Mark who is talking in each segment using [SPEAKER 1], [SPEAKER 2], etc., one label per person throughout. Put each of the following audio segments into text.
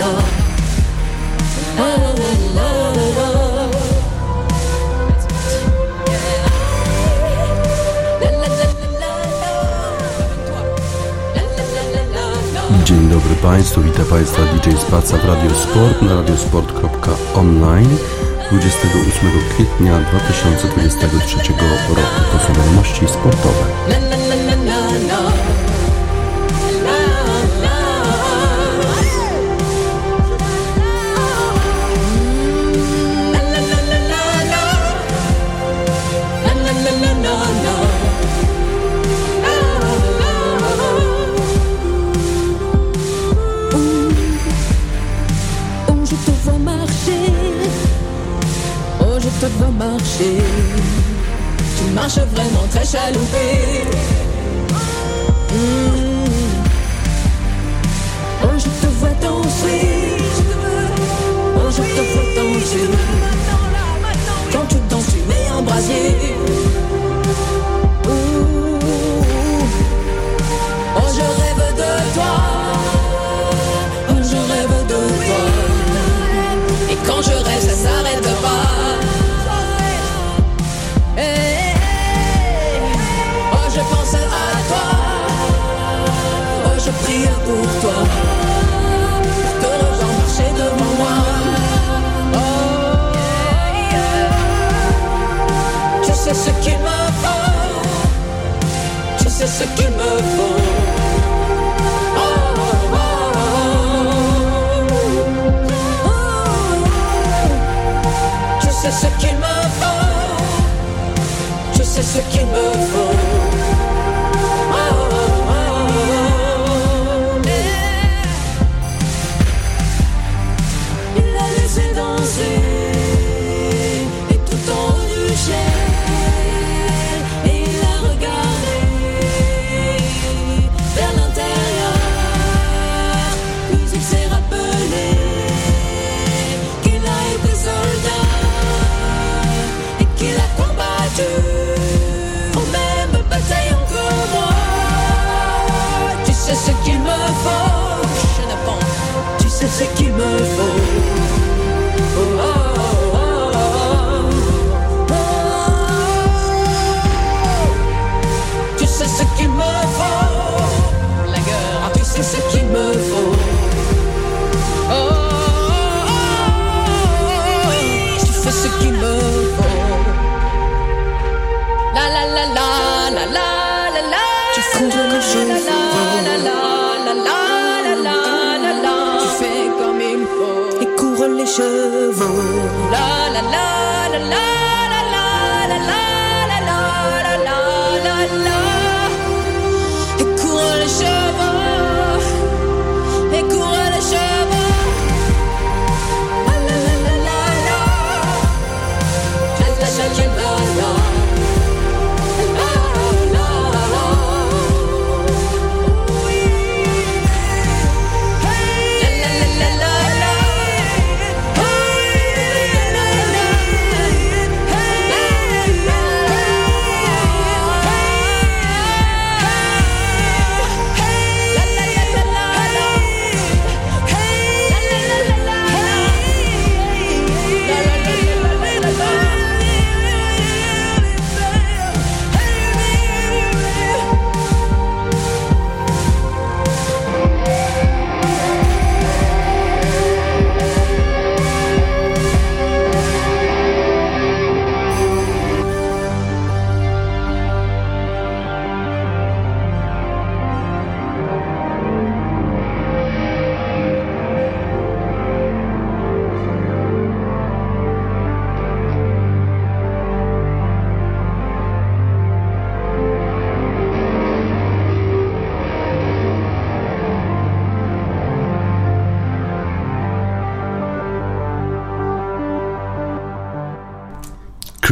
[SPEAKER 1] No. Oh, oh, oh, Dzień dobry Państwu, witam Państwa DJ Spaca w Radio Sport na radiosport.online 28 kwietnia 2023 roku. To są wiadomości sportowe.
[SPEAKER 2] marche vraiment très chaloupée. Mmh. Oh, je te vois danser. Oh, je te vois danser. Quand tu danses, tu mets un brasier. Love.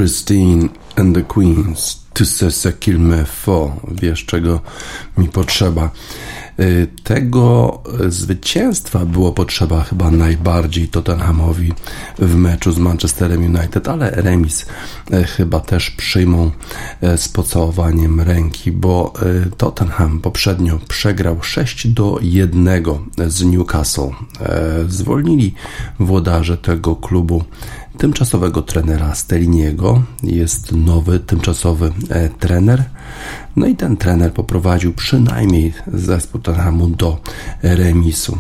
[SPEAKER 1] Christine and the Queens. Tu sais ce qu'il me faut. Wiesz, czego mi potrzeba. Tego zwycięstwa było potrzeba chyba najbardziej Tottenhamowi w meczu z Manchesterem United, ale remis chyba też przyjmą z pocałowaniem ręki, bo Tottenham poprzednio przegrał 6 do 1 z Newcastle. Zwolnili włodarze tego klubu tymczasowego trenera Stelliniego. Jest nowy, tymczasowy trener. No i ten trener poprowadził przynajmniej zespół Tottenhamu do remisu.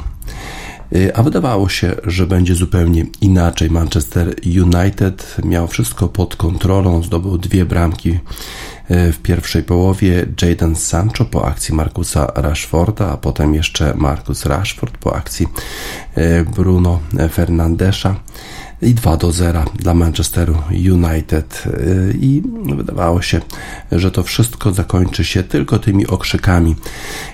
[SPEAKER 1] E, a wydawało się, że będzie zupełnie inaczej. Manchester United miał wszystko pod kontrolą, zdobył dwie bramki e, w pierwszej połowie. Jadon Sancho po akcji Markusa Rashforda, a potem jeszcze Marcus Rashford po akcji Bruno Fernandesza i 2 do 0 dla Manchesteru United y, i wydawało się, że to wszystko zakończy się tylko tymi okrzykami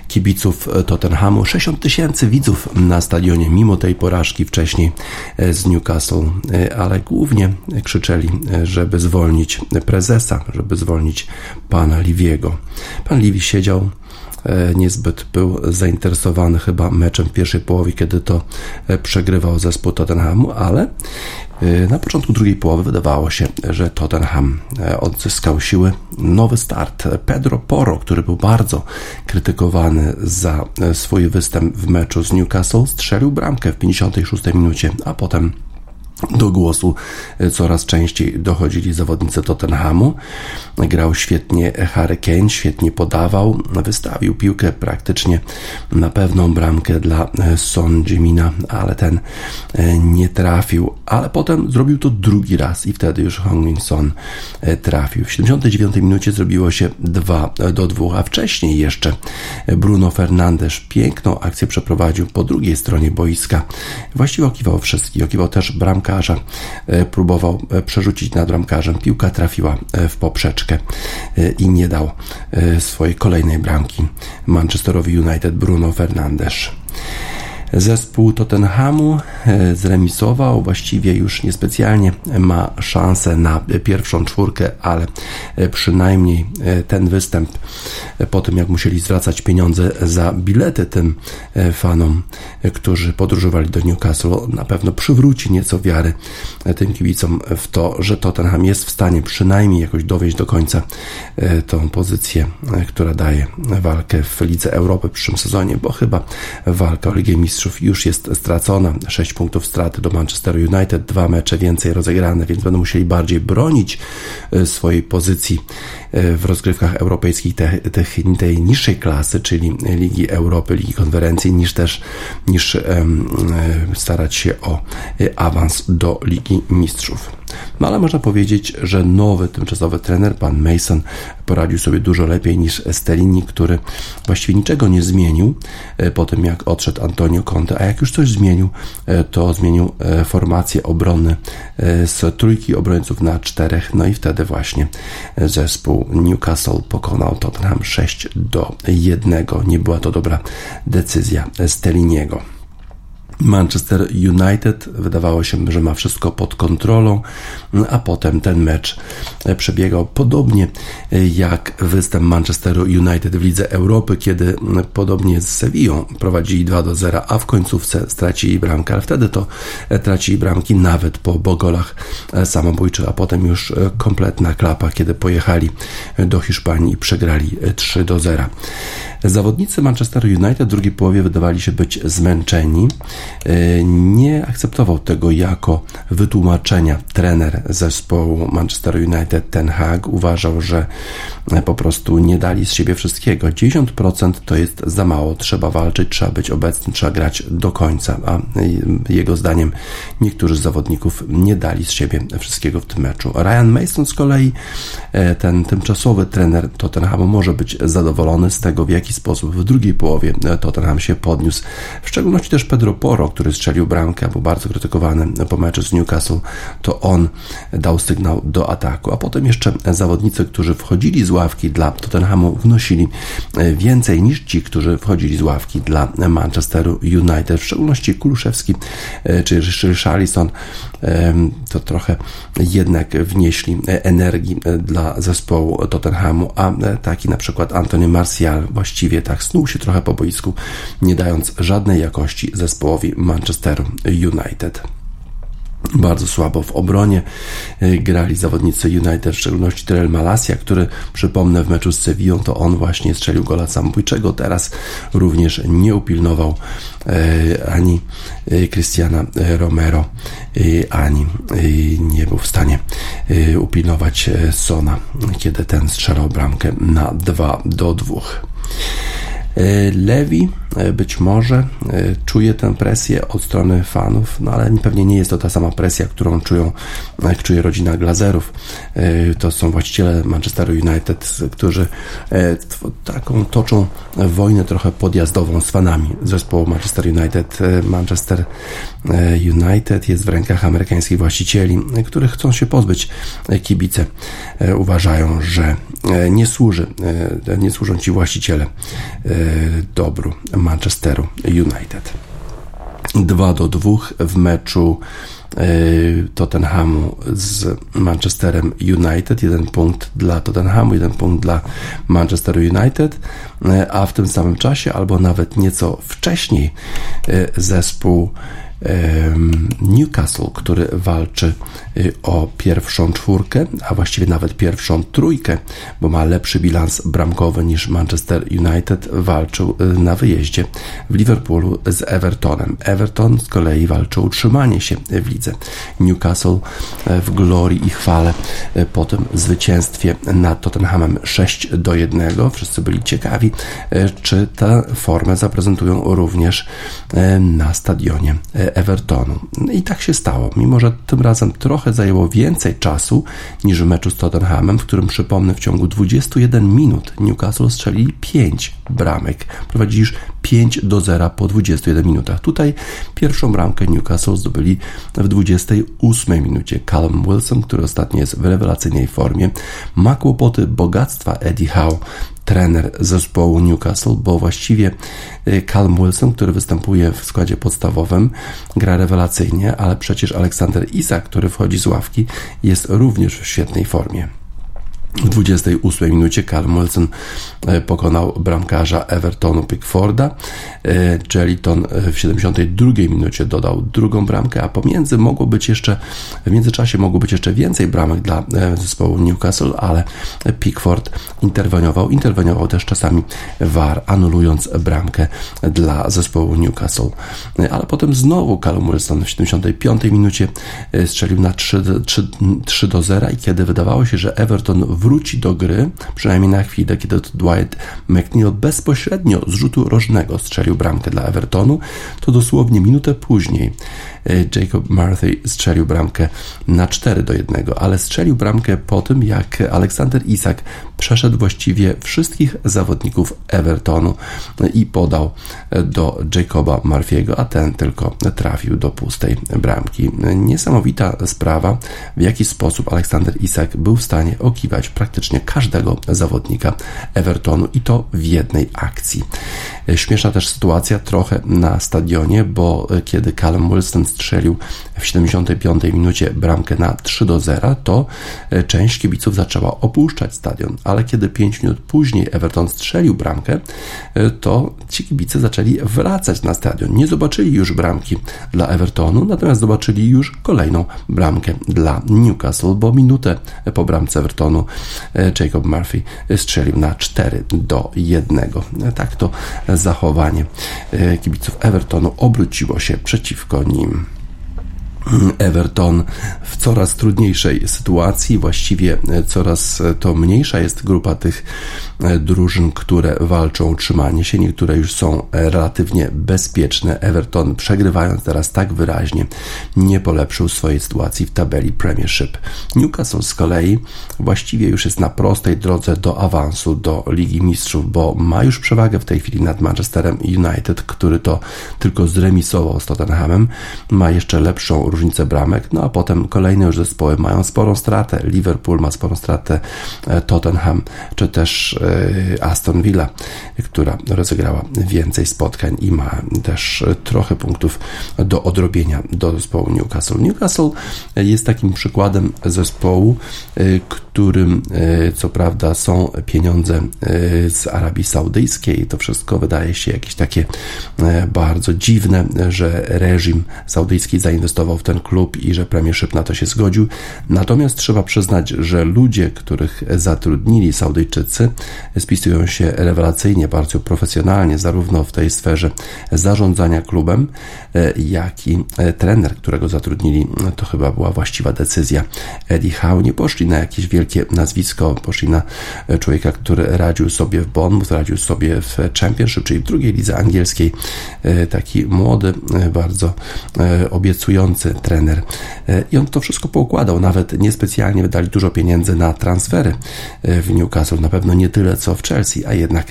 [SPEAKER 1] kibiców Tottenhamu. 60 tysięcy widzów na stadionie, mimo tej porażki wcześniej y, z Newcastle, y, ale głównie krzyczeli, żeby zwolnić prezesa, żeby zwolnić pana Liviego. Pan Livi siedział niezbyt był zainteresowany chyba meczem w pierwszej połowie, kiedy to e, przegrywał zespół Tottenhamu, ale e, na początku drugiej połowy wydawało się, że Tottenham odzyskał siły. Nowy start. Pedro Poro, który był bardzo krytykowany za swój występ w meczu z Newcastle, strzelił bramkę w 56 minucie, a potem do głosu e, coraz częściej dochodzili zawodnicy Tottenhamu. Grał świetnie Harry Kane, świetnie podawał, wystawił piłkę praktycznie na pewną bramkę dla e, Son Jimina, ale ten e, nie trafił, ale potem zrobił to drugi raz i wtedy już Hong Son trafił. W 79 minucie zrobiło się 2 do 2, a wcześniej jeszcze Bruno Fernandes piękną akcję przeprowadził po drugiej stronie boiska. Właściwie okiwał wszystkich, okiwał też bramkę bramkarza. E, próbował e, przerzucić nad bramkarzem. Piłka trafiła e, w poprzeczkę i nie dał swojej kolejnej bramki Manchesterowi United Bruno Fernandes. Zespół Tottenhamu e, zremisował, właściwie już niespecjalnie ma szansę na pierwszą czwórkę, ale e, przynajmniej e, ten występ po tym, jak musieli zwracać pieniądze za bilety tym fanom, którzy podróżowali do Newcastle, na pewno przywróci nieco wiary tym kibicom w to, że Tottenham jest w stanie przynajmniej jakoś dowieść do końca tą pozycję, która daje walkę w Lidze Europy w przyszłym sezonie, bo chyba walka o Ligę Mistrzów Już jest stracona. 6 punktów straty do Manchester United, dwa mecze więcej rozegrane, więc będą musieli bardziej bronić e, swojej pozycji e, w rozgrywkach europejskich te, te, tej niższej klasy, czyli Ligi Europy, Ligi Konferencji, niż też niż um, starać się o awans do Ligi Mistrzów. No ale można powiedzieć, że nowy tymczasowy trener, pan Mason, poradził sobie dużo lepiej niż Stellini, który właściwie niczego nie zmienił po tym, jak odszedł Antonio Conte, a jak już coś zmienił, e, to zmienił e, formację obrony e, z trójki obrońców na czterech, no i wtedy właśnie zespół Newcastle pokonał Tottenham 6 do 1. Nie była to dobra decyzja Stelliniego. Manchester United wydawało się, że ma wszystko pod kontrolą, a potem ten mecz przebiegał podobnie jak występ Manchesteru United w Lidze Europy, kiedy podobnie z Sevillą prowadzili 2 do 0, a w końcówce stracili bramkę, ale wtedy to tracili bramki nawet po bogolach samobójczych, a potem już kompletna klapa, kiedy pojechali do Hiszpanii i przegrali 3 do 0. Zawodnicy Manchester United w drugiej połowie wydawali się być zmęczeni. E, nie akceptował tego jako wytłumaczenia trener zespołu Manchester United Ten Hag. Uważał, że po prostu nie dali z siebie wszystkiego. 90% to jest za mało. Trzeba walczyć, trzeba być obecny, trzeba grać do końca. A jego zdaniem niektórzy z zawodników nie dali z siebie wszystkiego w tym meczu. Ryan Mason z kolei, e, ten tymczasowy trener Tottenhamu, może być zadowolony z tego, w jaki sposób w drugiej połowie Tottenham się podniósł. W szczególności też Pedro Porro Okoro, który strzelił bramkę, był bardzo krytykowany po meczu z Newcastle, to on dał sygnał do ataku, a potem jeszcze zawodnicy, którzy wchodzili z ławki dla Tottenhamu, wnosili więcej niż ci, którzy wchodzili z ławki dla Manchesteru United, w szczególności Kuluszewski czy Richarlison, to trochę jednak wnieśli energii dla zespołu Tottenhamu, a taki na przykład Antony Martial właściwie tak snuł się trochę po boisku, nie dając żadnej jakości zespołowi Manchesteru United. Bardzo słabo w obronie y, grali zawodnicy United, w szczególności Tyrell Malasia, który przypomnę w meczu z Sevillą, to on właśnie strzelił gola samobójczego. Teraz również nie upilnował y, ani y, Cristiana Romero, ani nie był w stanie upilnować Sona, kiedy ten strzelał bramkę na 2 do 2. E, Lewi być może e, czuje tę presję od strony fanów, no ale pewnie nie jest to ta sama presja, którą czują, jak czuje rodzina Glazerów. To są właściciele Manchester United, którzy taką toczą wojnę trochę podjazdową z fanami zespołu Manchester United. Manchester United jest w rękach amerykańskich właścicieli, których chcą się pozbyć kibice. Uważają, że nie służy, nie służą ci właściciele dobru Manchesteru United. 2 do 2 w meczu e, Tottenhamu z Manchesterem United. Jeden punkt dla Tottenhamu, jeden punkt dla Manchesteru United, e, a w tym samym czasie, albo nawet nieco wcześniej, e, zespół Newcastle, który walczy y, o pierwszą czwórkę, a właściwie nawet pierwszą trójkę, bo ma lepszy bilans bramkowy niż Manchester United, walczył y, na wyjeździe w Liverpoolu z Evertonem. Everton z kolei walczył o utrzymanie się w lidze. Newcastle y, w glorii i chwale po tym zwycięstwie nad Tottenhamem 6 do 1. Wszyscy byli ciekawi, czy tę formę zaprezentują również na stadionie Evertonu. I tak się stało, mimo że tym razem trochę zajęło więcej czasu niż w meczu z Tottenhamem, w którym przypomnę w ciągu 21 minut Newcastle strzelili 5 bramek. Prowadzili już 5 do 0 po 21 minutach. Tutaj pierwszą bramkę Newcastle zdobyli w 28 minucie. Callum Wilson, który ostatnio jest w rewelacyjnej formie, ma kłopoty bogactwa Eddie Howe trener zespołu Newcastle, bo właściwie y, Callum Wilson, który występuje w składzie podstawowym, gra rewelacyjnie, ale przecież Aleksander Isak, który wchodzi z ławki, jest również w świetnej formie. W 28 minucie Carl Wilson e, pokonał bramkarza Evertonu Pickforda. E, Jeliton e, w 72 minucie dodał drugą bramkę, a pomiędzy mogło być jeszcze, w międzyczasie mogło być jeszcze więcej bramek dla zespołu Newcastle, ale Pickford interweniował. Interweniował też czasami VAR, anulując bramkę dla zespołu Newcastle. Ale potem znowu Callum Wilson w 75 minucie strzelił na 3, 3, 3 do 0 i kiedy wydawało się, że Everton wróci do gry, przynajmniej na chwilę, kiedy Dwight McNeil bezpośrednio z rzutu rożnego strzelił bramkę dla Evertonu, to dosłownie minutę później Jacob Murphy strzelił bramkę na 4 do 1, ale strzelił bramkę po tym, jak Aleksander Isak przeszedł właściwie wszystkich zawodników Evertonu i podał do Jacoba Murphy'ego, a ten tylko trafił do pustej bramki. Niesamowita sprawa, w jaki sposób Aleksander Isak był w stanie okiwać praktycznie każdego zawodnika Evertonu i to w jednej akcji. Śmieszna też sytuacja trochę na stadionie, bo kiedy Callum Wilson strzelił w 75 minucie bramkę na 3 do 0, to część kibiców zaczęła opuszczać stadion, ale kiedy 5 minut później Everton strzelił bramkę, to ci kibice zaczęli wracać na stadion. Nie zobaczyli już bramki dla Evertonu, natomiast zobaczyli już kolejną bramkę dla Newcastle, bo minutę po bramce Evertonu E, Jacob Murphy strzelił na 4 do 1. Tak to zachowanie e, kibiców Evertonu obróciło się przeciwko nim. Everton w coraz trudniejszej sytuacji, właściwie coraz to mniejsza jest grupa tych drużyn, które walczą o utrzymanie się. Niektóre już są relatywnie bezpieczne. Everton, przegrywając teraz tak wyraźnie, nie polepszył swojej sytuacji w tabeli Premiership. Newcastle z kolei właściwie już jest na prostej drodze do awansu do Ligi Mistrzów, bo ma już przewagę w tej chwili nad Manchesterem United, który to tylko zremisował z Tottenhamem. Ma jeszcze lepszą różnicę bramek, no a potem kolejne już zespoły mają sporą stratę. Liverpool ma sporą stratę, e, Tottenham, czy też e, Aston Villa, która rozegrała więcej spotkań i ma też trochę punktów do odrobienia do zespołu Newcastle. Newcastle jest takim przykładem zespołu, e, którym co prawda są pieniądze z Arabii Saudyjskiej. To wszystko wydaje się jakieś takie bardzo dziwne, że reżim saudyjski zainwestował w ten klub i że Premiership na to się zgodził. Natomiast trzeba przyznać, że ludzie, których zatrudnili Saudyjczycy, spisują się rewelacyjnie, bardzo profesjonalnie, zarówno w tej sferze zarządzania klubem, e, jak i e, trener, którego zatrudnili. To chyba była właściwa decyzja. Eddie Howe nie poszli na jakieś wielkie nazwisko, poszli na e, człowieka, który radził sobie w Bournemouth, radził sobie w Championship, czyli w drugiej lidze angielskiej. Taki młody, bardzo obiecujący trener. I on to wszystko poukładał. Nawet niespecjalnie wydali dużo pieniędzy na transfery w Newcastle. Na pewno nie tyle co w Chelsea, a jednak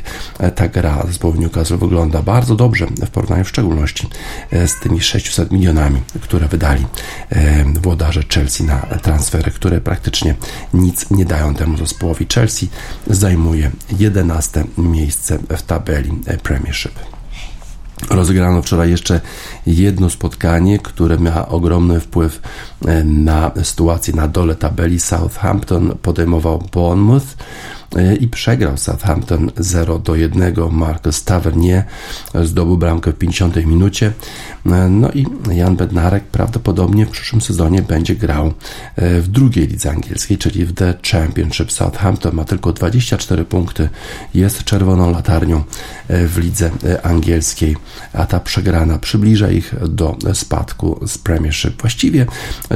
[SPEAKER 1] ta gra zespołu Newcastle wygląda bardzo dobrze w porównaniu w szczególności z tymi 600 milionami, które wydali włodarze Chelsea na transfery, które praktycznie nic nie dają temu zespołowi. Chelsea zajmuje 11 miejsce w tabeli Premiership. Rozegrano wczoraj jeszcze jedno spotkanie, które miało ogromny wpływ e, na sytuację na dole tabeli. Southampton podejmował Bournemouth. E, i przegrał Southampton 0 do 1. Marcus Tavernier zdobył bramkę w 50 minucie. E, no i Jan Bednarek prawdopodobnie w przyszłym sezonie będzie grał e, w drugiej lidze angielskiej, czyli w The Championship. Southampton ma tylko 24 punkty, jest czerwoną latarnią w lidze angielskiej, a ta przegrana przybliża ich do spadku z Premiership. Właściwie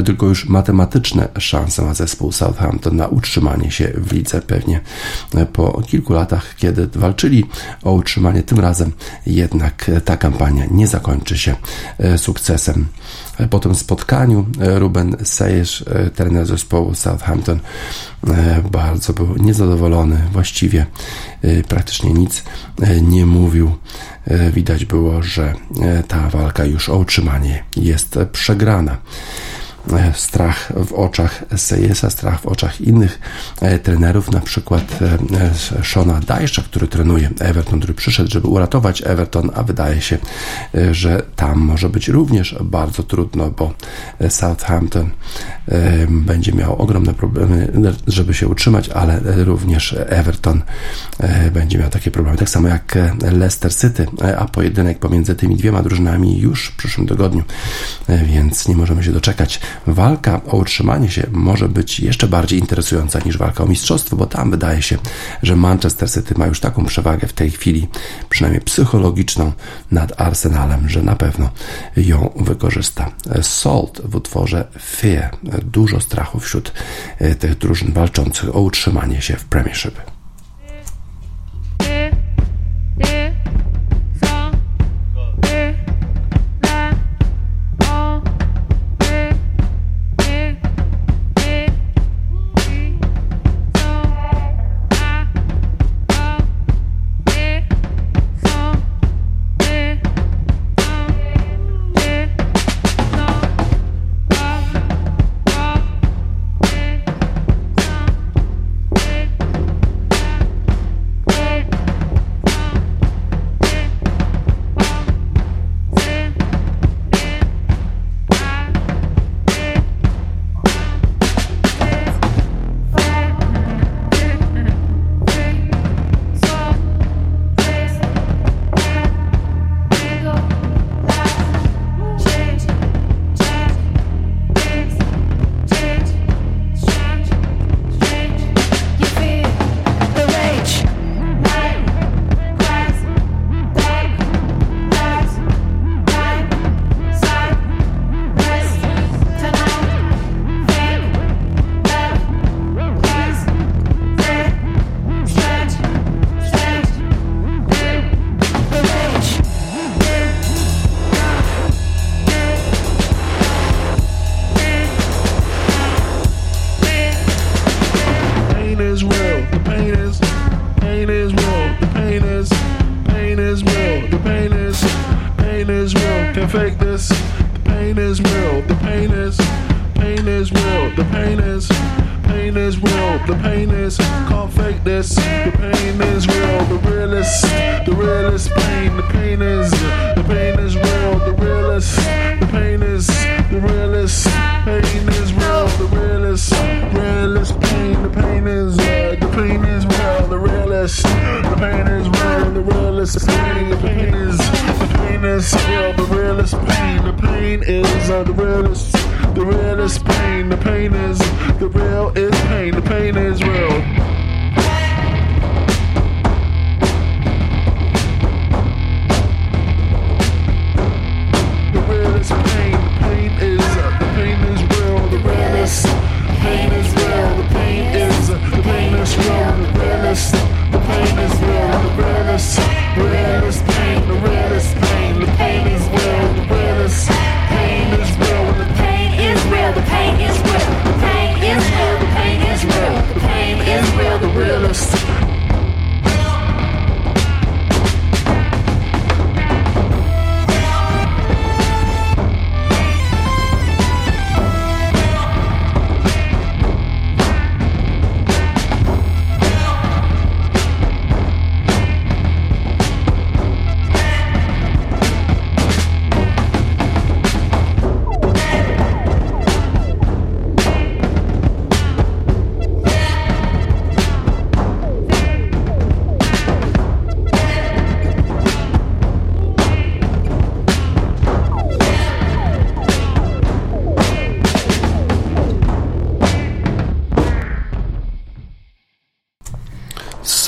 [SPEAKER 1] tylko już matematyczne szanse ma zespół Southampton na utrzymanie się w lidze pewnie po kilku latach, kiedy walczyli o utrzymanie, tym razem jednak ta kampania nie zakończy się e, sukcesem. Po tym spotkaniu e, Ruben Sejesz, e, trener zespołu Southampton, bardzo był niezadowolony, właściwie praktycznie nic nie mówił. Widać było, że ta walka już o utrzymanie jest przegrana. E, strach w oczach Sejesa, strach w oczach innych e, trenerów, na przykład e, Shona Dajsza, który trenuje Everton, który przyszedł, żeby uratować Everton, a wydaje się, że tam może być również bardzo trudno, bo Southampton będzie miał ogromne problemy, żeby się utrzymać, ale również Everton będzie miał takie problemy, tak samo jak Leicester City, a pojedynek pomiędzy tymi dwiema drużynami już w przyszłym tygodniu, więc nie możemy się doczekać walka o utrzymanie się może być jeszcze bardziej interesująca niż walka o mistrzostwo, bo tam wydaje się, że Manchester City ma już taką przewagę w tej chwili, przynajmniej psychologiczną, nad Arsenalem, że na pewno ją wykorzysta. Salt w utworze Fear. Dużo strachu wśród e, tych drużyn walczących o utrzymanie się w Premiership.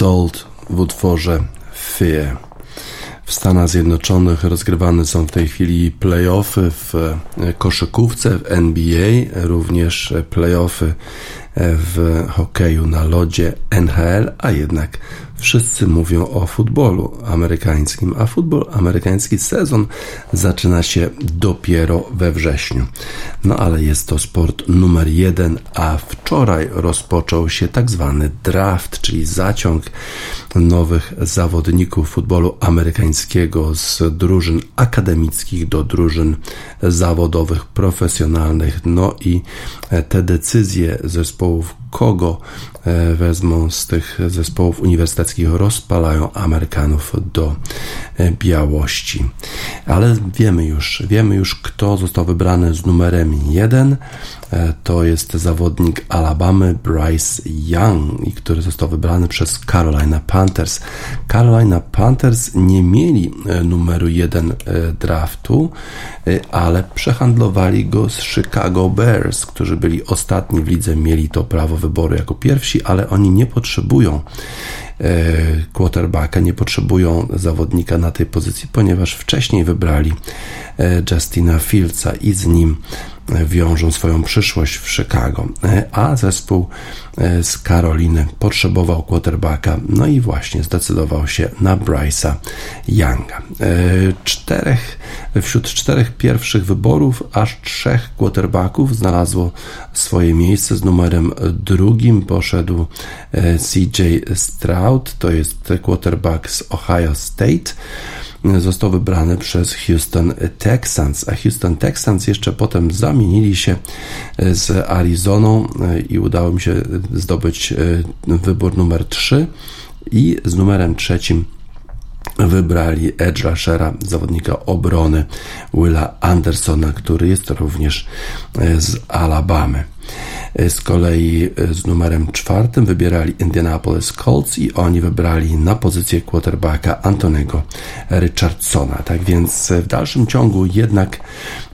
[SPEAKER 1] Sold w utworze Fear. W Stanach Zjednoczonych rozgrywane są w tej chwili playoffy w koszykówce w NBA, również playoffy w hokeju na lodzie NHL, a jednak wszyscy mówią o futbolu amerykańskim, a futbol amerykański sezon zaczyna się dopiero we wrześniu. No ale jest to sport numer jeden, a wczoraj rozpoczął się tak zwany draft, czyli zaciąg nowych zawodników futbolu amerykańskiego z drużyn akademickich do drużyn zawodowych, profesjonalnych. No i te decyzje zespołów kogo wezmą z tych zespołów uniwersyteckich, rozpalają Amerykanów do e, białości. Ale wiemy już, wiemy już, kto został wybrany z numerem 1. E, to jest zawodnik Alabamy Bryce Young, który został wybrany przez Carolina Panthers. Carolina Panthers nie mieli numeru 1 draftu, ale przehandlowali go z Chicago Bears, którzy byli ostatni w lidze, mieli to prawo wyboru jako pierwsi, ale oni nie potrzebują e, quarterbacka, nie potrzebują zawodnika na tej pozycji, ponieważ wcześniej wybrali Justina Fieldsa i z nim wiążą swoją przyszłość w Chicago, e, a zespół e, z Karoliny potrzebował quarterbacka, no i właśnie zdecydował się na Bryce'a Younga. E, czterech, wśród czterech pierwszych wyborów aż trzech quarterbacków znalazło swoje miejsce. Z numerem drugim poszedł CJ Stroud, to jest quarterback z Ohio State został wybrany przez Houston Texans, a Houston Texans jeszcze potem zamienili się e, z Arizoną e, i udało mi się zdobyć e, wybór numer 3 i z numerem trzecim wybrali edge rushera, zawodnika obrony Willa Andersona, który jest również z Alabamy. Z kolei z numerem czwartym wybierali Indianapolis Colts i oni wybrali na pozycję quarterbacka Antonego Richardsona. Tak więc w dalszym ciągu jednak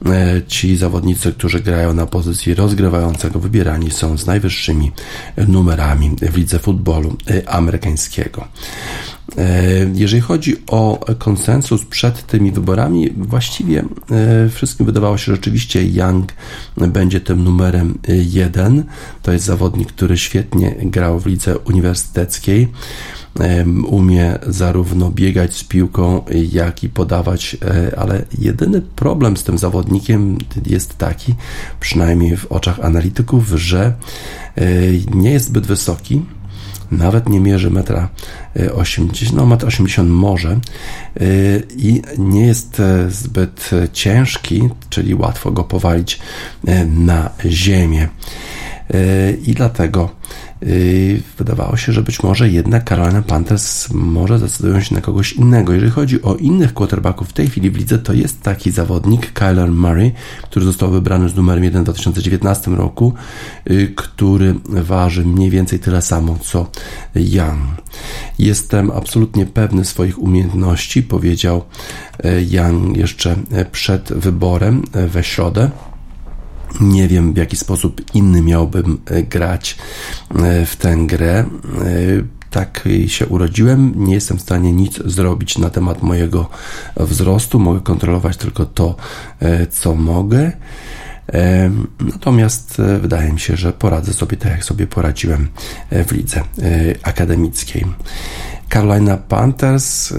[SPEAKER 1] e, ci zawodnicy, którzy grają na pozycji rozgrywającego, wybierani są z najwyższymi numerami w lidze futbolu e, amerykańskiego. E, jeżeli chodzi o konsensus przed tymi wyborami, właściwie e, wszystkim wydawało się, że rzeczywiście Young będzie tym numerem jeden. To jest zawodnik, który świetnie grał w lidze uniwersyteckiej. Umie zarówno biegać z piłką, jak i podawać, e, ale jedyny problem z tym zawodnikiem jest taki, przynajmniej w oczach analityków, że nie jest zbyt wysoki nawet nie mierzy metra 80, no metr 80 może i nie jest zbyt ciężki, czyli łatwo go powalić na ziemię. I dlatego wydawało się, że być może jednak Carolina Panthers może decydują się na kogoś innego. Jeżeli chodzi o innych quarterbacków w tej chwili w lidze, to jest taki zawodnik, Kyler Murray, który został wybrany z numerem 1 w 2019 roku, yy, który waży mniej więcej tyle samo co Young. Jestem absolutnie pewny swoich umiejętności, powiedział yy, Young jeszcze przed wyborem we środę. Nie wiem, w jaki sposób inny miałbym e, grać e, w tę grę. E, tak się urodziłem, nie jestem w stanie nic zrobić na temat mojego wzrostu, mogę kontrolować tylko to, co mogę. Natomiast wydaje mi się, że poradzę sobie tak, jak sobie poradziłem w lidze akademickiej. Carolina Panthers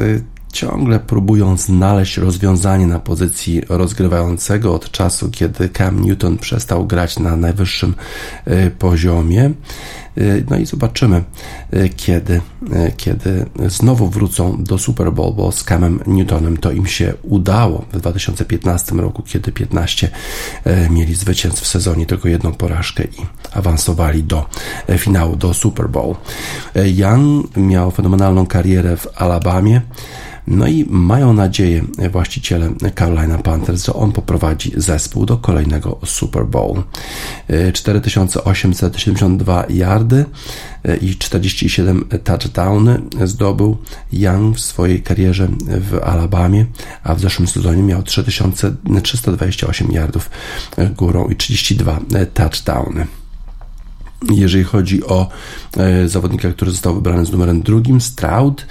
[SPEAKER 1] ciągle próbują znaleźć rozwiązanie na pozycji rozgrywającego od czasu, kiedy Cam Newton przestał grać na najwyższym e, poziomie. E, no i zobaczymy, e, kiedy, kiedy znowu wrócą do Super Bowl, bo z Camem Newtonem to im się udało w 2015 roku, kiedy 15 mieli zwycięstw w sezonie, tylko jedną porażkę i awansowali do finału, do Super Bowl. Young miał fenomenalną karierę w Alabamie. No i mają nadzieję właściciele Carolina Panthers, że on poprowadzi zespół do kolejnego Super Bowl. 4872 yardy i 47 touchdowny zdobył Young w swojej karierze w Alabamie, a w zeszłym sezonie miał 3328 yardów górą i 32 touchdowny. Jeżeli chodzi o e, zawodnika, który został wybrany z numerem drugim, Stroud,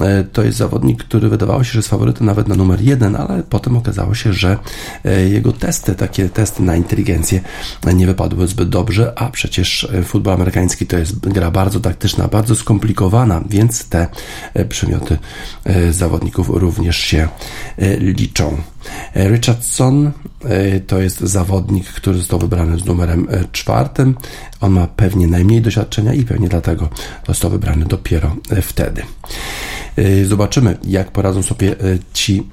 [SPEAKER 1] e, to jest zawodnik, który wydawało się, że jest faworytem nawet na numer jeden, ale potem okazało się, że e, jego testy, takie testy na inteligencję nie wypadły zbyt dobrze, a przecież futbol amerykański to jest gra bardzo taktyczna, bardzo skomplikowana, więc te przymioty zawodników również się liczą. Richardson to jest zawodnik, który został wybrany z numerem czwartym. On ma pewnie najmniej doświadczenia i pewnie dlatego został wybrany dopiero e, wtedy. E, zobaczymy, jak poradzą sobie e, ci,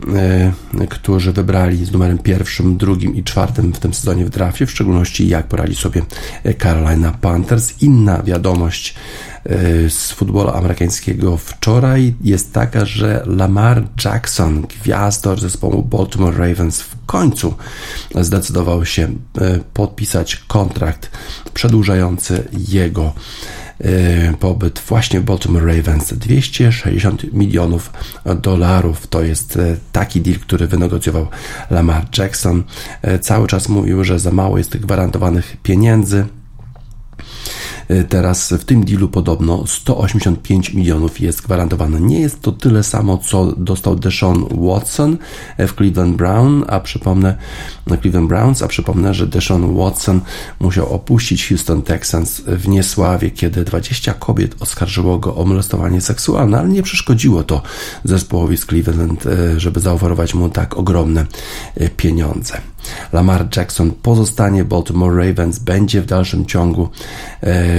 [SPEAKER 1] którzy wybrali z numerem pierwszym, drugim i czwartym w tym sezonie w drafie, w szczególności jak poradzi sobie Carolina Panthers. Inna wiadomość z futbolu amerykańskiego wczoraj jest taka, że Lamar Jackson, gwiazdor zespołu Baltimore Ravens, w końcu zdecydował się podpisać kontrakt przedłużający jego e, pobyt właśnie w Baltimore Ravens 260 milionów dolarów. To jest e, taki deal, który wynegocjował Lamar Jackson. E, cały czas mówił, że za mało jest tych gwarantowanych pieniędzy. E, teraz w tym dealu podobno 185 milionów jest gwarantowane. Nie jest to tyle samo, co dostał Deshaun Watson w Cleveland Brown, a przypomnę, Cleveland Browns, a przypomnę, że Deshaun Watson musiał opuścić Houston Texans w niesławie, kiedy 20 kobiet oskarżyło go o molestowanie seksualne, ale nie przeszkodziło to zespołowi z Cleveland, e, żeby zaoferować mu tak ogromne e, pieniądze. Lamar Jackson pozostanie Baltimore Ravens, będzie w dalszym ciągu e,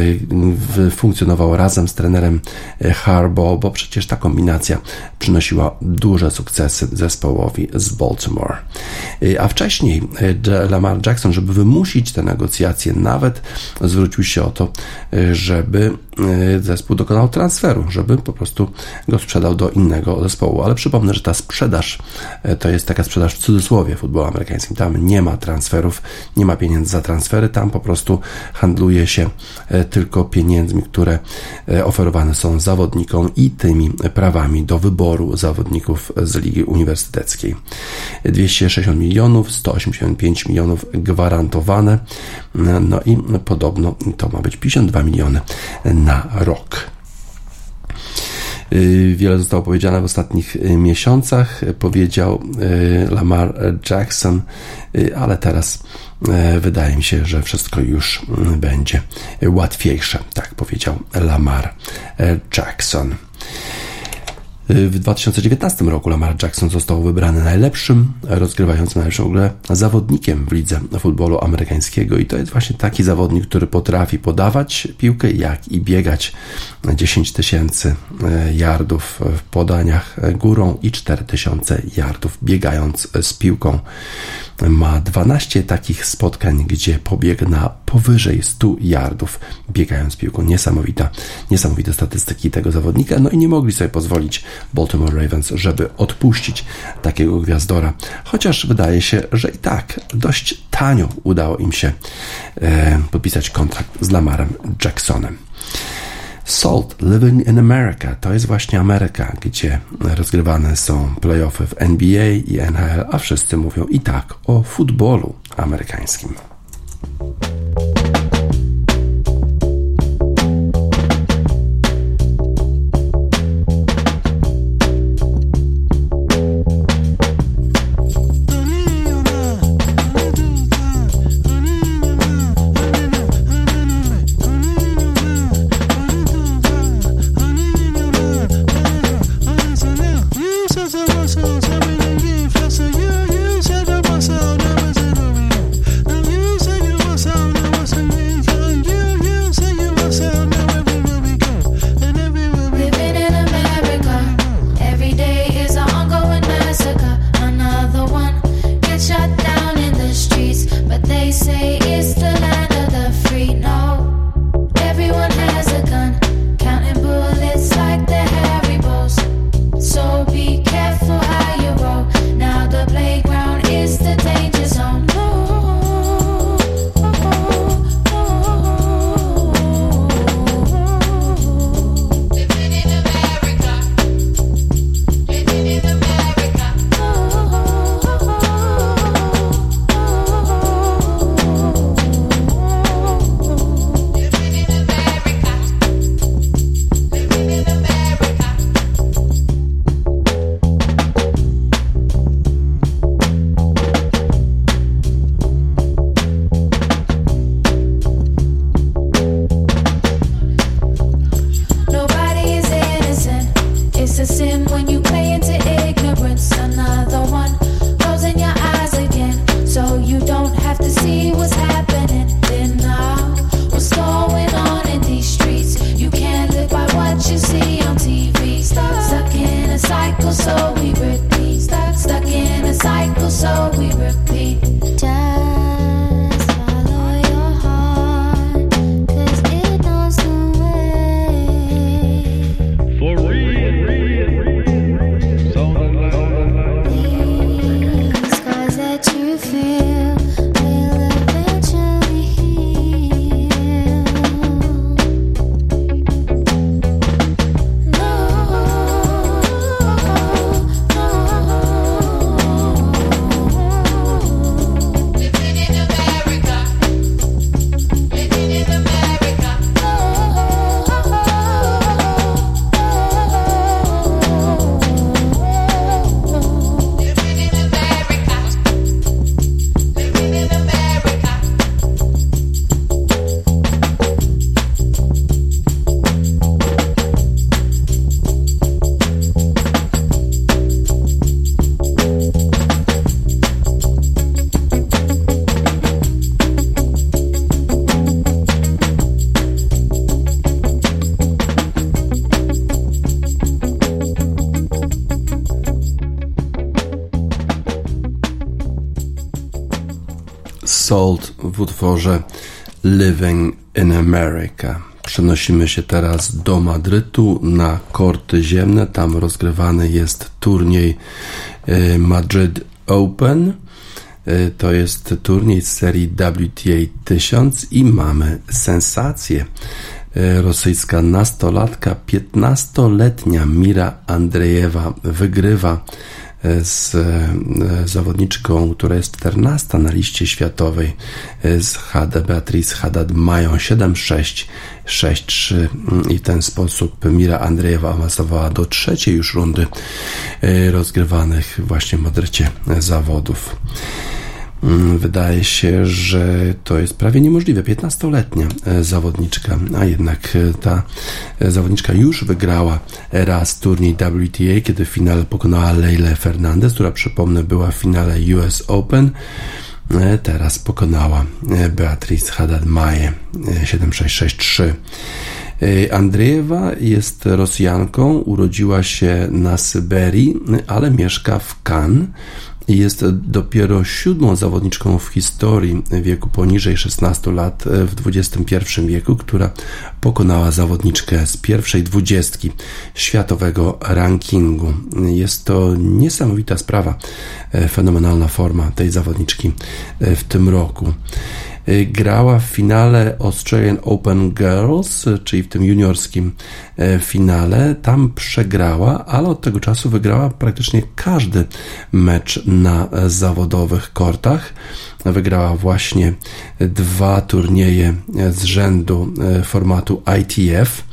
[SPEAKER 1] funkcjonował razem z trenerem e, Harbaugh, bo przecież ta kombinacja przynosiła duże sukcesy zespołowi z Baltimore. E, a wcześniej Lamar Jackson, żeby wymusić te negocjacje, nawet zwrócił się o to, żeby zespół dokonał transferu, żeby po prostu go sprzedał do innego zespołu. Ale przypomnę, że ta sprzedaż to jest taka sprzedaż w cudzysłowie w futbolu amerykańskim. Tam nie ma transferów, nie ma pieniędzy za transfery, tam po prostu handluje się e, tylko pieniędzmi, które e, oferowane są zawodnikom i tymi prawami do wyboru zawodników z Ligi Uniwersyteckiej. 260 milionów, 185 milionów gwarantowane, no i podobno to ma być 52 miliony na rok. Y, wiele zostało powiedziane w ostatnich y, miesiącach, powiedział y, Lamar Jackson, ale teraz wydaje mi się, że wszystko już będzie łatwiejsze, tak powiedział Lamar Jackson. W 2019 roku Lamar Jackson został wybrany najlepszym, rozgrywającym najlepszym w zawodnikiem w lidze futbolu amerykańskiego i to jest właśnie taki zawodnik, który potrafi podawać piłkę, jak i biegać 10 tysięcy e, yardów w podaniach górą i 4 tysiące yardów biegając z piłką ma 12 takich spotkań, gdzie pobiegł na powyżej 100 yardów biegając piłką. Niesamowita, niesamowite statystyki tego zawodnika. No i nie mogli sobie pozwolić Baltimore Ravens, żeby odpuścić takiego gwiazdora. Chociaż wydaje się, że i tak dość tanio udało im się e, podpisać kontrakt z Lamarem Jacksonem. Salt Living in America to jest właśnie Ameryka, gdzie rozgrywane są playoffy w NBA i NHL, a wszyscy mówią i tak o futbolu amerykańskim. W utworze Living in America. Przenosimy się teraz do Madrytu na korty ziemne. Tam rozgrywany jest turniej e, Madrid Open. E, to jest turniej z serii WTA 1000 i mamy sensację. E, rosyjska nastolatka, 15-letnia Mira Andrejewa wygrywa z e, zawodniczką, która jest 14 na liście światowej z HD Beatrice Haddad mają 7-6 6-3 i w ten sposób Mira Andrejewa awansowała do trzeciej już rundy e, rozgrywanych właśnie w Madrycie zawodów. Mm, Wydaje się, że to jest prawie niemożliwe. 15-letnia e, zawodniczka, a jednak e, ta e, zawodniczka już wygrała raz turniej WTA, kiedy w finale pokonała Leilę Fernandez, która przypomnę była w finale US Open. Teraz pokonała Beatrice Haddad-Maje e, 7663. E, Andrzejewa jest Rosjanką, urodziła się na Syberii, ale mieszka w Cannes jest dopiero siódmą zawodniczką w historii wieku poniżej 16 lat w XXI wieku, która pokonała zawodniczkę z pierwszej dwudziestki światowego rankingu. Jest to niesamowita sprawa, e, fenomenalna forma tej zawodniczki e, w tym roku grała w finale Australian Open Girls, czyli w tym juniorskim e, finale. Tam przegrała, ale od tego czasu wygrała praktycznie każdy mecz na zawodowych kortach. Wygrała właśnie dwa turnieje z rzędu e, formatu ITF.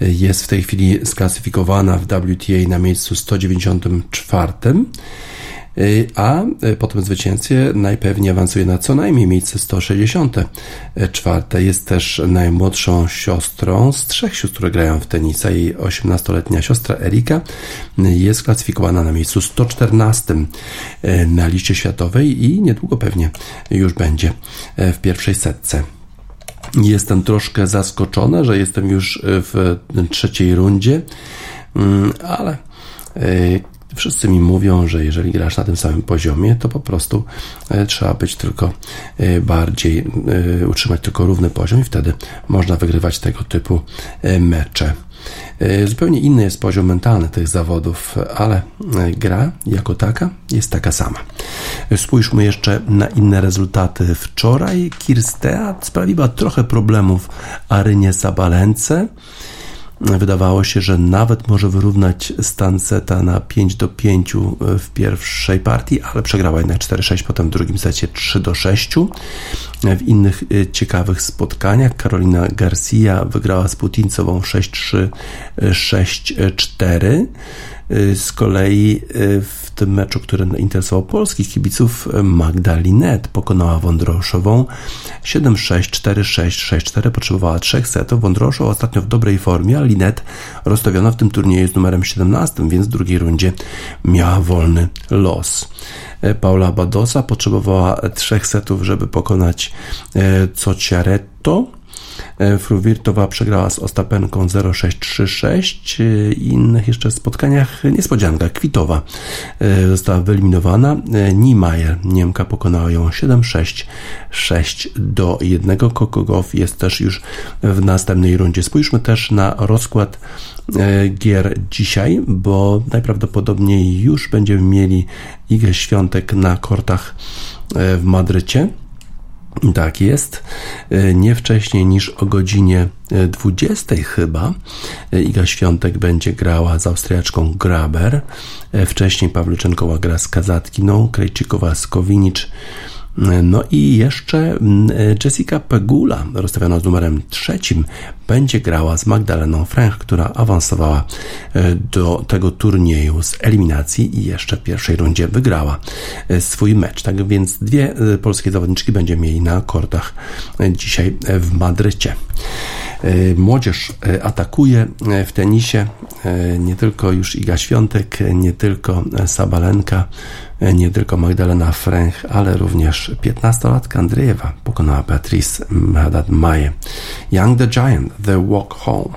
[SPEAKER 1] Jest w tej chwili sklasyfikowana w WTA na miejscu 194 a po tym zwycięstwie najpewniej awansuje na co najmniej miejsce 164. Jest też najmłodszą siostrą z trzech sióstr, które grają w tenisa. Jej 18-letnia siostra Erika jest klasyfikowana na miejscu 114 na liście światowej i niedługo pewnie już będzie w pierwszej setce. Jestem troszkę zaskoczona, że jestem już w trzeciej rundzie, ale Wszyscy mi mówią, że jeżeli grasz na tym samym poziomie, to po prostu e, trzeba być tylko e, bardziej, e, utrzymać tylko równy poziom i wtedy można wygrywać tego typu mecze. Zupełnie inny jest poziom mentalny tych zawodów, ale gra jako taka jest taka sama. Spójrzmy jeszcze na inne rezultaty. Wczoraj Kirstea sprawiła trochę problemów Arynie Sabalence. Wydawało się, że nawet może wyrównać stan seta na 5 do 5 w pierwszej partii, ale przegrała jednak 4-6, potem w drugim secie 3 do 6. W innych e, ciekawych spotkaniach Karolina Garcia wygrała z Putincową 6-3, 6-4. Z kolei e, w tym meczu, który interesował polskich kibiców, Magda Linet pokonała Wądroszową 7-6, 4-6, 6-4. Potrzebowała trzech setów. Wądroszow ostatnio w dobrej formie, a Linet rozstawiona w tym turnieju z numerem 17, więc w drugiej rundzie miała wolny los. Paula Badosa potrzebowała trzech setów, żeby pokonać Cociaretto. E, Fruwirtowa przegrała z Ostapenką 0-6-3-6. E, innych jeszcze spotkaniach niespodzianka. Kwitowa e, została wyeliminowana. Niemeyer, Niemka, pokonała ją 7-6, 6 do 1. Kokogow jest też już w następnej rundzie. Spójrzmy też na rozkład gier dzisiaj, bo najprawdopodobniej już będziemy mieli Igę Świątek na kortach w Madrycie. Tak jest. E, nie wcześniej niż o godzinie 20 chyba e, Iga Świątek będzie grała z Austriaczką Graber. E, wcześniej Pawlyczenkowa gra z Kazatkiną, Krejczykowa z Kowinicz no i jeszcze mm, Jessica Pegula, rozstawiona z numerem trzecim, będzie grała z Magdaleną Frank, która awansowała e, do tego turnieju z eliminacji i jeszcze w pierwszej rundzie wygrała e, swój mecz. Tak więc dwie e, polskie zawodniczki będziemy mieli na kortach dzisiaj w Madrycie. Młodzież atakuje w tenisie, nie tylko już Iga Świątek, nie tylko Sabalenka, nie tylko Magdalena Fręch, ale również 15-latka Andrzejewa pokonała Beatrice Haddad-Maje. Young the Giant, The Walk Home.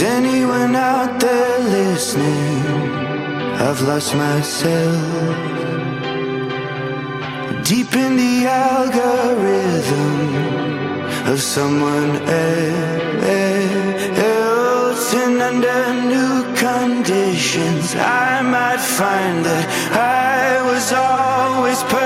[SPEAKER 3] Is anyone out there listening? I've lost myself deep in the algorithm of someone else. And under new conditions, I might find that I was always perfectly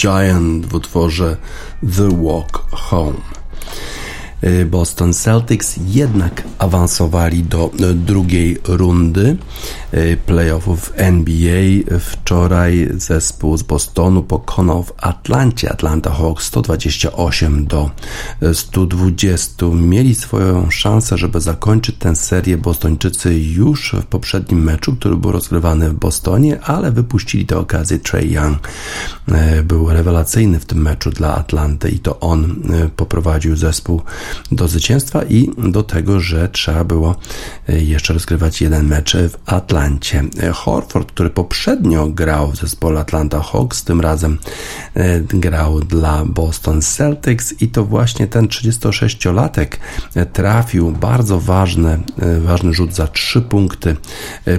[SPEAKER 1] Giant w utworze The Walk Home. Y, Boston Celtics jednak awansowali do y, drugiej rundy playoffów NBA. Wczoraj zespół z Bostonu pokonał w Atlancie Atlanta Hawks 128 do 120. Mieli swoją szansę, żeby zakończyć tę serię Bostończycy już w poprzednim meczu, który był rozgrywany w Bostonie, ale wypuścili tę okazję. Trey Young był rewelacyjny w tym meczu dla Atlanty i to on poprowadził zespół do zwycięstwa i do tego, że trzeba było jeszcze rozgrywać jeden mecz w Atlancie. E, Horford, który poprzednio grał w zespole Atlanta Hawks, tym razem e, grał dla Boston Celtics i to właśnie ten 36-latek trafił bardzo ważny, ważny rzut za trzy punkty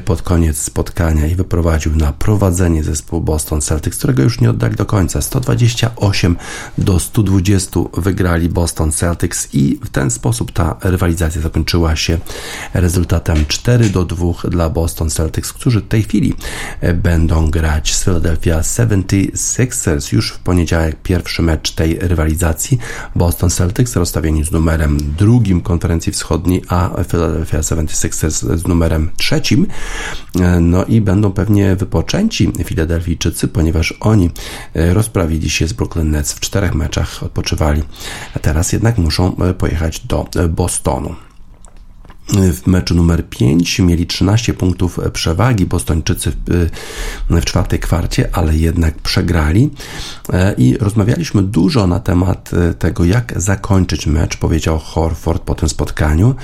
[SPEAKER 1] pod koniec spotkania i wyprowadził na prowadzenie zespół Boston Celtics, którego już nie oddali do końca. 128 do 120 wygrali Boston Celtics i w ten sposób ta rywalizacja zakończyła się rezultatem 4 do 2 dla Boston Celtics, którzy w tej chwili będą grać z Philadelphia 76ers już w poniedziałek pierwszy mecz tej rywalizacji. Boston Celtics rozstawieni z numerem drugim konferencji wschodniej, a Philadelphia 76ers z numerem trzecim. No i będą pewnie wypoczęci Filadelfijczycy, ponieważ oni rozprawili się z Brooklyn Nets w czterech meczach, odpoczywali, a teraz jednak muszą pojechać do Bostonu. W meczu numer 5 mieli 13 punktów przewagi Bostończycy w, w czwartej kwarcie, ale jednak przegrali. I rozmawialiśmy dużo na temat tego, jak zakończyć mecz, powiedział Horford po tym spotkaniu.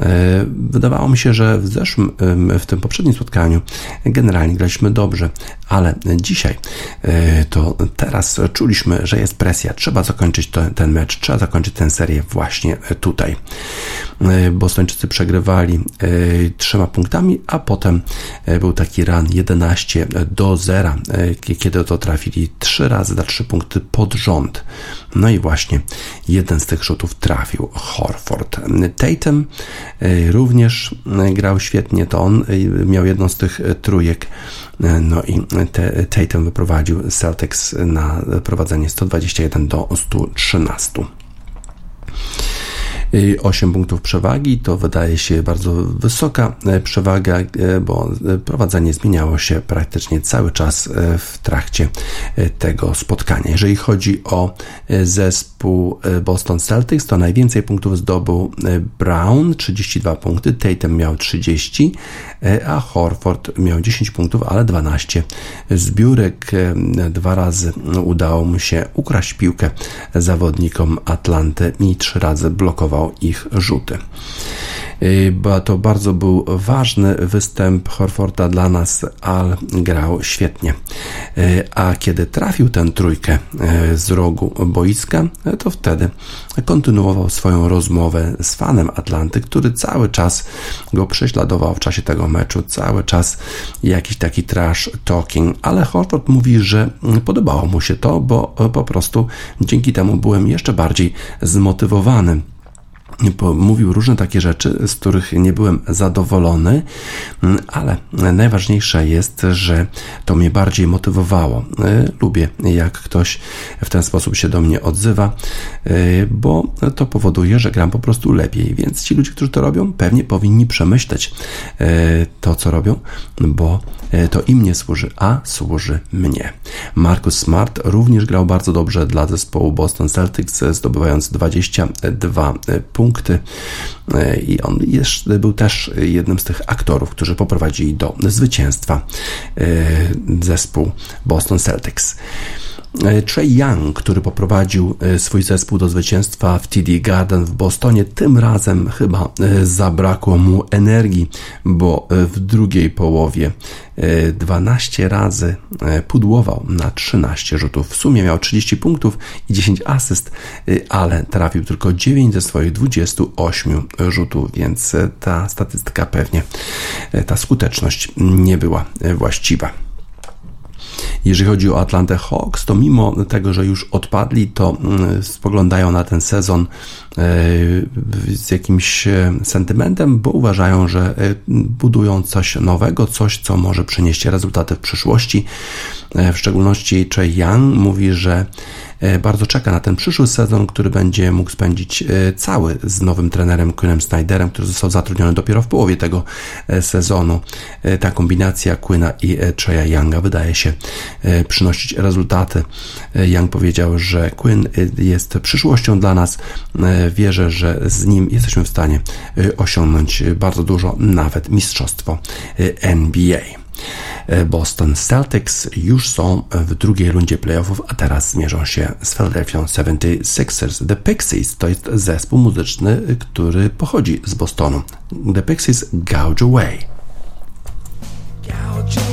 [SPEAKER 1] E, wydawało mi się, że w zeszłym, w tym poprzednim spotkaniu generalnie graliśmy dobrze, ale dzisiaj e, to teraz czuliśmy, że jest presja. Trzeba zakończyć to, ten mecz, trzeba zakończyć tę serię właśnie tutaj. E, Bostończycy przegrywali trzema punktami, a potem był taki run 11 do 0, kiedy to trafili trzy razy za trzy punkty pod rząd. No i właśnie jeden z tych rzutów trafił Horford. Tatum e, również e, grał świetnie, to on e, miał jedną z tych trójek. No i Tatum wyprowadził Celtics na prowadzenie 121 do 113. 8 punktów przewagi to wydaje się bardzo wysoka e, przewaga, e, bo e, prowadzenie zmieniało się praktycznie cały czas w trakcie tego spotkania. Jeżeli chodzi o zespół Boston Celtics, to najwięcej punktów zdobył Brown 32 punkty, Tatum miał 30, a Horford miał 10 punktów, ale 12 zbiórek. Dwa razy udało mu się ukraść piłkę zawodnikom Atlanty i trzy razy blokował ich rzuty. Y, bo to bardzo był ważny występ Horforda dla nas, Al grał świetnie. Y, a kiedy trafił tę trójkę y, z rogu boiska, to wtedy kontynuował swoją rozmowę z fanem Atlanty, który cały czas go prześladował w czasie tego meczu, cały czas jakiś taki trash talking, ale Horford mówi, że podobało mu się to, bo po prostu dzięki temu byłem jeszcze bardziej zmotywowany mówił różne takie rzeczy, z których nie byłem zadowolony, mm, ale najważniejsze jest, że to mnie bardziej motywowało. Y, lubię, jak ktoś w ten sposób się do mnie odzywa, y, bo to powoduje, że gram po prostu lepiej. Więc ci ludzie, którzy to robią, pewnie powinni przemyśleć y, to, co robią, bo to im nie służy, a służy mnie. Marcus Smart również grał bardzo dobrze dla zespołu Boston Celtics, zdobywając 22 punkty punkty e, i on był też jednym z tych aktorów, którzy poprowadzili do zwycięstwa e, zespół Boston Celtics. E, Trey Young, który poprowadził swój zespół do zwycięstwa w TD Garden w Bostonie, tym razem chyba zabrakło mu energii, bo w drugiej połowie 12 razy e, pudłował na 13 rzutów. W sumie miał 30 punktów i 10 asyst, e, ale trafił tylko 9 ze swoich 28 rzutów, więc e, ta statystyka pewnie, ta skuteczność nie była właściwa. Jeżeli chodzi o Atlantę Hawks, to mimo tego, że już odpadli, to mm, spoglądają na ten sezon e, z jakimś e, sentymentem, bo uważają, że e, budują coś nowego, coś, co może przynieść rezultaty w przyszłości. W szczególności Chey Young mówi, że bardzo czeka na ten przyszły sezon, który będzie mógł spędzić e, cały z nowym trenerem Quinnem Snyderem, który został zatrudniony dopiero w połowie tego e, sezonu. Ta kombinacja Quinna i Treya Younga wydaje się przynosić rezultaty. Young powiedział, że Quinn jest przyszłością dla nas. Wierzę, że z nim jesteśmy w stanie osiągnąć bardzo dużo, nawet mistrzostwo NBA. E, Boston Celtics już są w drugiej rundzie playoffów, a teraz zmierzą się z Philadelphia 76ers. The Pixies to jest zespół muzyczny, który pochodzi z Bostonu. The Pixies Gouge Away. Gouge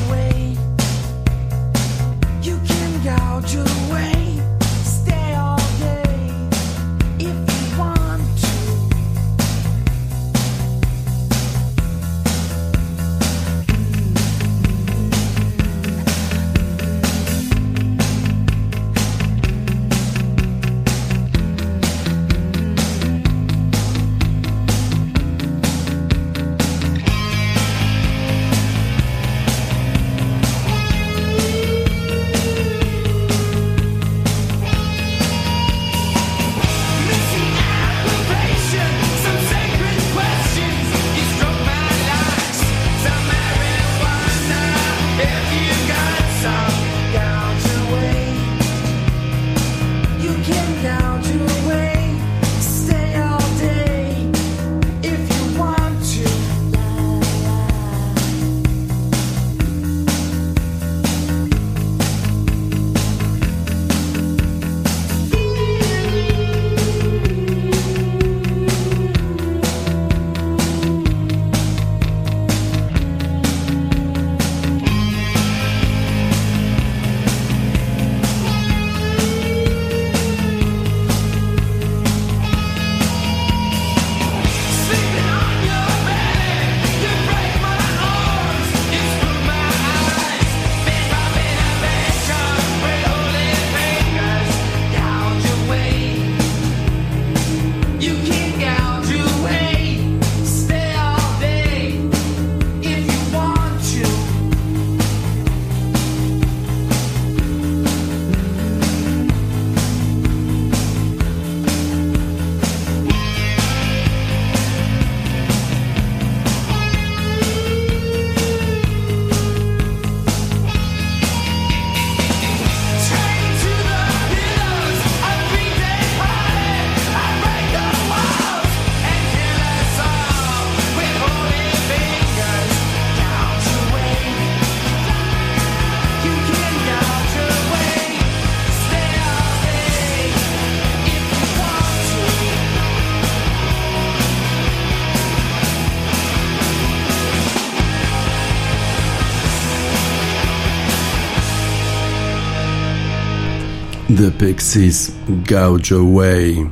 [SPEAKER 1] Pixies Gouge Away.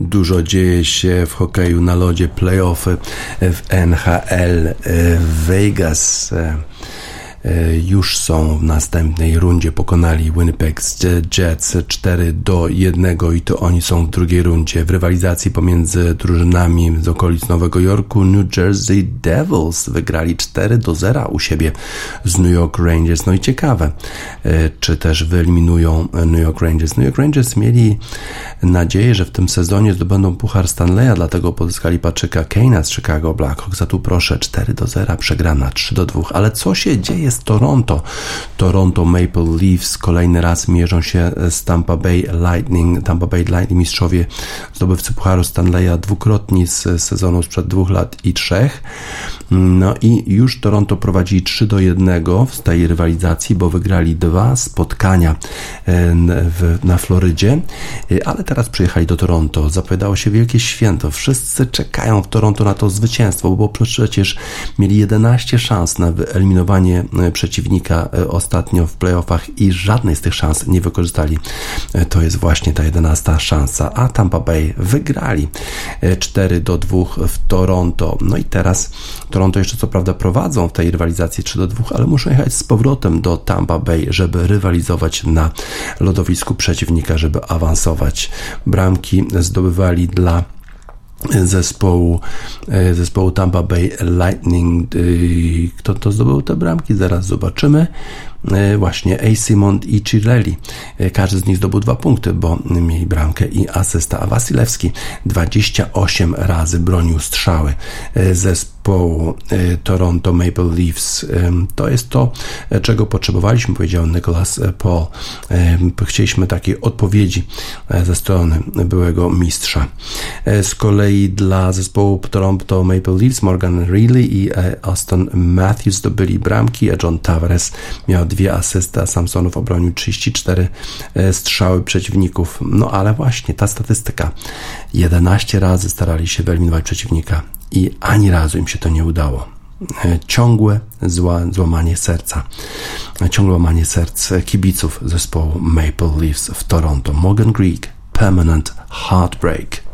[SPEAKER 1] Dużo dzieje się w hokeju na lodzie playoffy w NHL w Vegas. E, już są w następnej rundzie. Pokonali Winnipeg Jets 4 do 1 i to oni są w drugiej rundzie. W rywalizacji pomiędzy drużynami z okolic Nowego Jorku New Jersey Devils wygrali 4 do 0 u siebie z New York Rangers. No i ciekawe, e, czy też wyeliminują New York Rangers. New York Rangers mieli nadzieję, że w tym sezonie zdobędą Puchar Stanleya, dlatego pozyskali Patrzyka Kane'a z Chicago Blackhawks. Za tu proszę 4 do 0 przegrana 3 do 2. Ale co się dzieje Toronto? Toronto Maple Leafs kolejny raz mierzą się z Tampa Bay Lightning. Tampa Bay Lightning mistrzowie zdobywcy Pucharu Stanleya dwukrotni z sezonu sprzed dwóch lat i trzech. No i już Toronto prowadzi 3 do 1 w tej rywalizacji, bo wygrali dwa spotkania e, na Florydzie, e, ale teraz przyjechali do Toronto. Zapowiadało się wielkie święto. Wszyscy czekają w Toronto na to zwycięstwo, bo przecież mieli 11 szans na wyeliminowanie e, przeciwnika ostatnio w playoffach i żadnej z tych szans nie wykorzystali. To jest właśnie ta 11 szansa, a Tampa Bay wygrali 4 do 2 w Toronto. No i teraz Toronto jeszcze co prawda prowadzą w tej rywalizacji 3 do 2, ale muszą jechać z powrotem do Tampa Bay, żeby rywalizować na lodowisku przeciwnika, żeby awansować. Bramki zdobywali dla zespołu, e, zespołu Tampa Bay Lightning. E, Kto to zdobył te bramki? Zaraz zobaczymy. E, Właśnie A. Simon i Cirelli. Każdy z nich zdobył dwa punkty, bo mieli bramkę i asysta. A Wasilewski 28 razy bronił strzały zespołu Toronto Maple Leafs. To jest to, czego potrzebowaliśmy, powiedział Nicholas Paul. Chcieliśmy takiej odpowiedzi ze strony byłego mistrza. Z kolei dla zespołu Toronto Maple Leafs Morgan Reilly i Aston Matthews zdobyli bramki, a John Tavares miał dwie asysty, a Samsonów obronił 34 strzały przeciwników. No ale właśnie ta statystyka. 11 razy starali się wyeliminować przeciwnika i ani razu im się to nie udało. Ciągłe zła, złamanie serca, ciągłe łamanie serc kibiców zespołu Maple Leafs w Toronto. Morgan Greek, Permanent Heartbreak.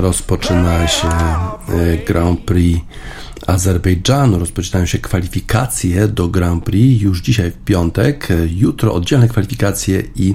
[SPEAKER 1] Rozpoczyna się e, Grand Prix Azerbejdżanu. Rozpoczynają się kwalifikacje do Grand Prix już dzisiaj w piątek. E, Jutro oddzielne kwalifikacje i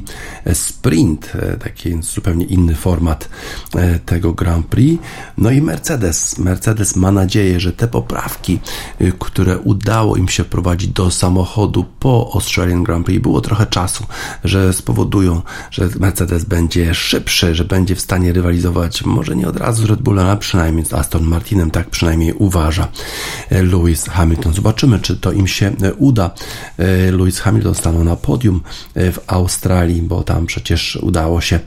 [SPEAKER 1] sprint, e, taki zupełnie inny format e, tego Grand Prix. No i Mercedes. Mercedes ma nadzieję, że te poprawki, y, które udało im się wprowadzić do samochodu po Australian Grand Prix, było trochę czasu, że spowodują, że Mercedes będzie szybszy, że będzie w stanie rywalizować może nie od razu z Red Bullem, a przynajmniej z Aston Martinem, tak przynajmniej uważa e, Lewis Hamilton. Zobaczymy, czy to im się e, uda. E, Lewis Hamilton stanął na podium w Australii, bo tam przecież udało się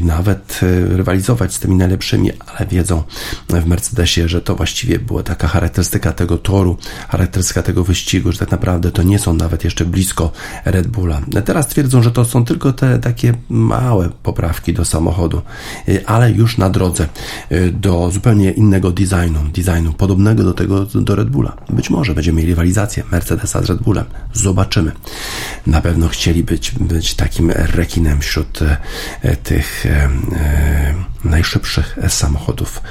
[SPEAKER 1] nawet rywalizować z tymi najlepszymi, ale wiedzą w Mercedesie, że to właściwie była taka charakterystyka tego toru, charakterystyka tego wyścigu, że tak naprawdę to nie są nawet jeszcze blisko Red Bulla. Teraz twierdzą, że to są tylko te takie małe poprawki do samochodu, ale już na drodze do zupełnie innego designu, designu podobnego do tego do Red Bulla. Być może będziemy mieli rywalizację Mercedesa z Red Bullem. Zobaczymy. Na pewno chcieli być, być takim rekinem wśród e, tych e, e, najszybszych samochodów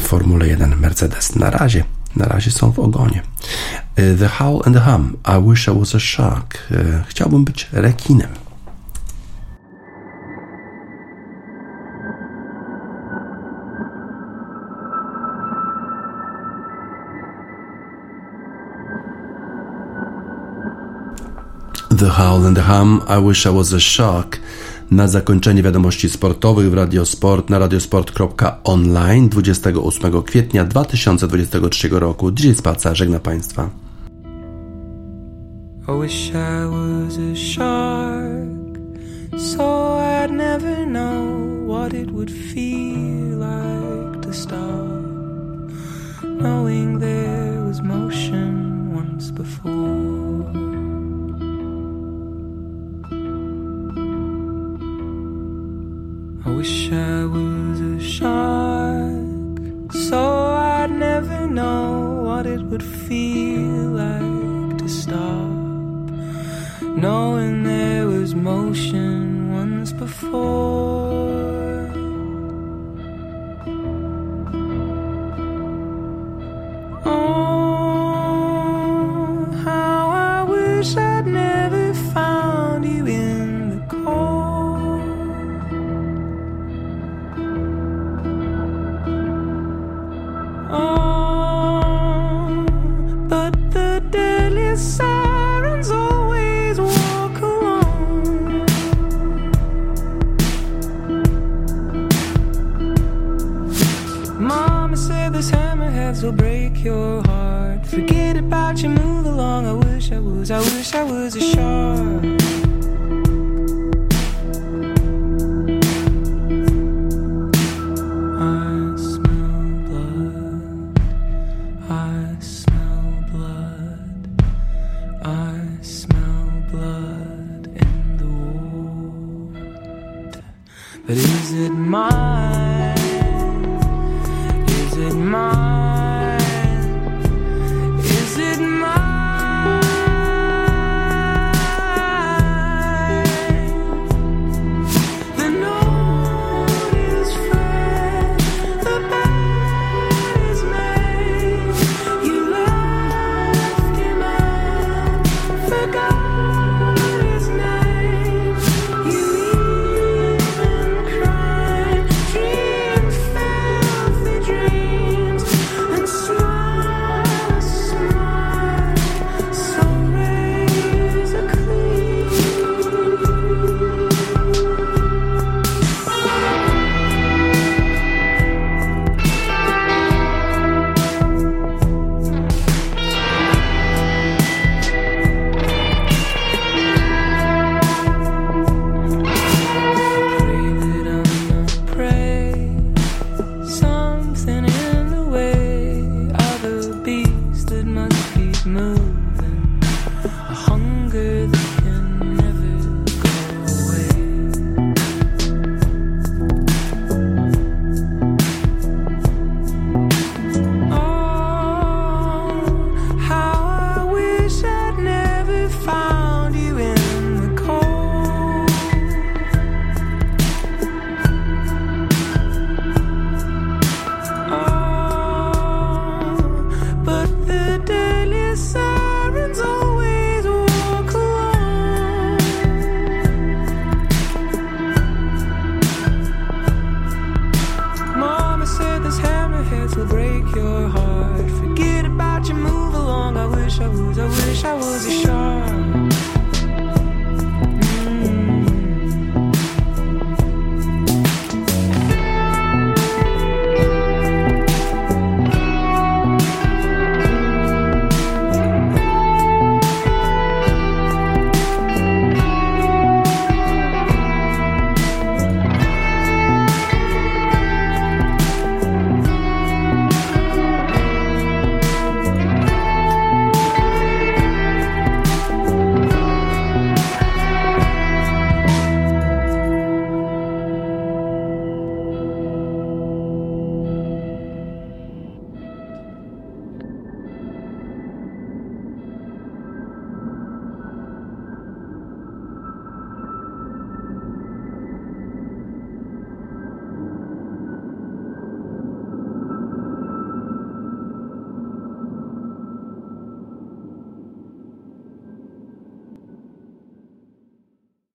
[SPEAKER 1] Formuły 1 Mercedes. Na razie na razie są w ogonie. The Howl and the Hum. I wish I was a shark. Chciałbym być rekinem. The Howl and the Hum, I Wish I Was a Shark. Na zakończenie wiadomości sportowych w Radiosport na radiosport.online 28 kwietnia 2023 roku. Dzisiaj Spaca żegna Państwa. I wish I was a shark So I'd never know what it would feel like to stop Knowing there was motion once before I wish I was a shark, so I'd never know what it would feel like to stop, knowing there was motion once before. Oh,